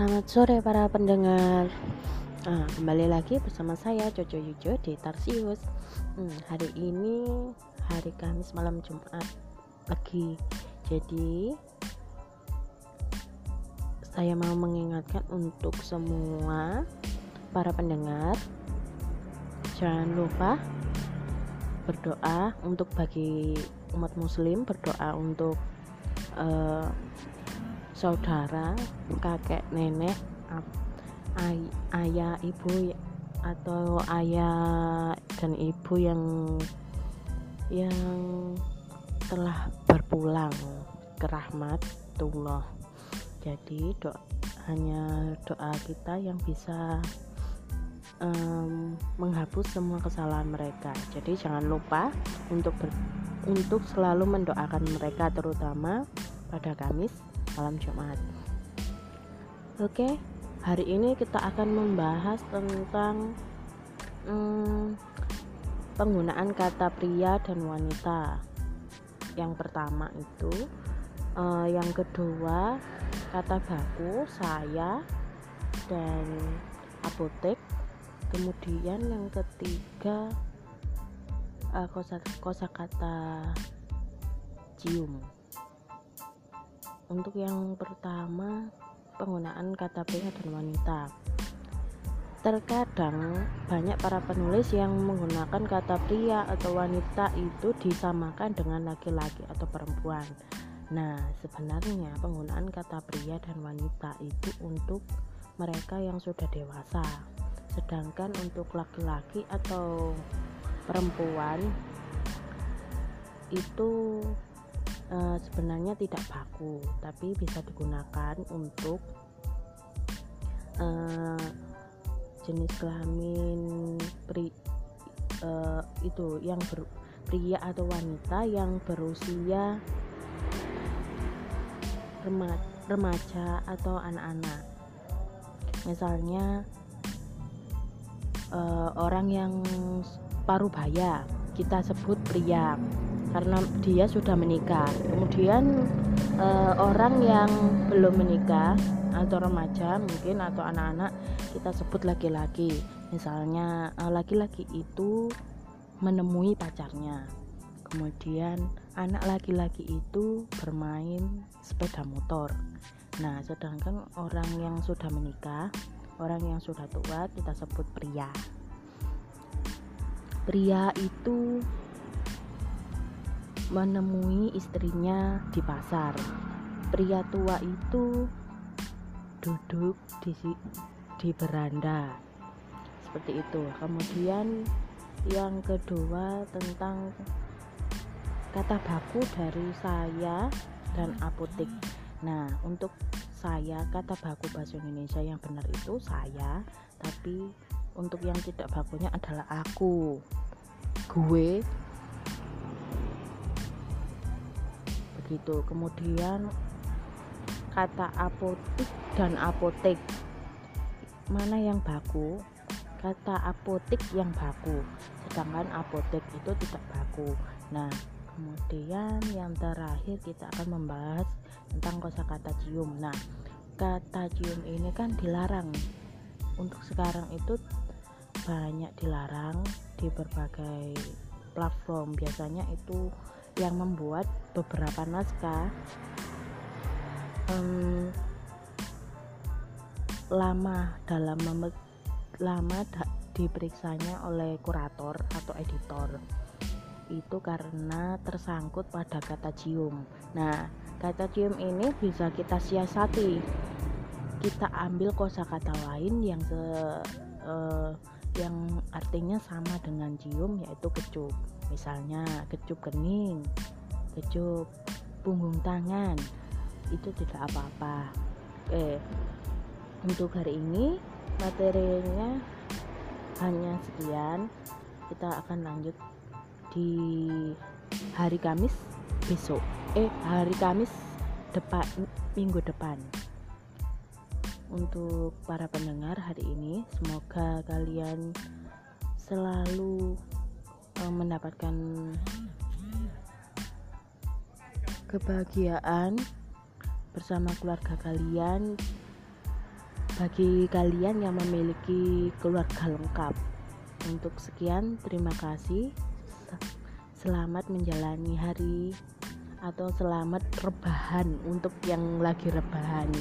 Selamat sore para pendengar. Nah, kembali lagi bersama saya Jojo Yujo di Tarsius. Hmm, hari ini hari Kamis malam Jumat lagi. Jadi saya mau mengingatkan untuk semua para pendengar jangan lupa berdoa untuk bagi umat muslim berdoa untuk uh, saudara kakek nenek ay ayah ibu atau ayah dan ibu yang yang telah berpulang. Ke rahmatullah. Jadi do hanya doa kita yang bisa um, menghapus semua kesalahan mereka. Jadi jangan lupa untuk ber, untuk selalu mendoakan mereka terutama pada Kamis malam Jumat. Oke, hari ini kita akan membahas tentang um, penggunaan kata pria dan wanita. Yang pertama itu, uh, yang kedua kata baku saya dan apotek kemudian yang ketiga uh, kosa kosakata cium untuk yang pertama penggunaan kata pria dan wanita. Terkadang banyak para penulis yang menggunakan kata pria atau wanita itu disamakan dengan laki-laki atau perempuan. Nah sebenarnya penggunaan kata pria dan wanita itu untuk mereka yang sudah dewasa. Sedangkan untuk laki-laki atau perempuan itu e, sebenarnya tidak baku tapi bisa digunakan untuk e, jenis kelamin pri e, itu yang ber, pria atau wanita yang berusia remaja atau anak-anak. Misalnya uh, orang yang paruh baya kita sebut pria karena dia sudah menikah. Kemudian uh, orang yang belum menikah atau remaja mungkin atau anak-anak kita sebut laki-laki. Misalnya eh, laki-laki itu menemui pacarnya. Kemudian anak laki-laki itu bermain sepeda motor. Nah sedangkan orang yang sudah menikah orang yang sudah tua kita sebut pria. Pria itu menemui istrinya di pasar. Pria tua itu duduk di di beranda seperti itu. Kemudian yang kedua tentang kata baku dari saya dan apotek. Nah untuk saya kata baku bahasa Indonesia yang benar itu saya tapi untuk yang tidak bakunya adalah aku. Gue begitu kemudian kata apotik dan apotek mana yang baku kata apotik yang baku sedangkan apotek itu tidak baku nah kemudian yang terakhir kita akan membahas tentang kosakata cium. Nah, kata cium ini kan dilarang. Untuk sekarang itu banyak dilarang di berbagai platform. Biasanya itu yang membuat beberapa naskah um, lama dalam lama da diperiksanya oleh kurator atau editor itu karena tersangkut pada kata cium. Nah, Kata cium ini bisa kita siasati. Kita ambil kosakata lain yang se uh, yang artinya sama dengan cium yaitu kecup. Misalnya kecup kening, kecup punggung tangan. Itu tidak apa-apa. Eh, untuk hari ini materinya hanya sekian. Kita akan lanjut di hari Kamis besok eh hari Kamis depan minggu depan untuk para pendengar hari ini semoga kalian selalu uh, mendapatkan kebahagiaan bersama keluarga kalian bagi kalian yang memiliki keluarga lengkap. Untuk sekian, terima kasih. Selamat menjalani hari atau selamat rebahan untuk yang lagi rebahan.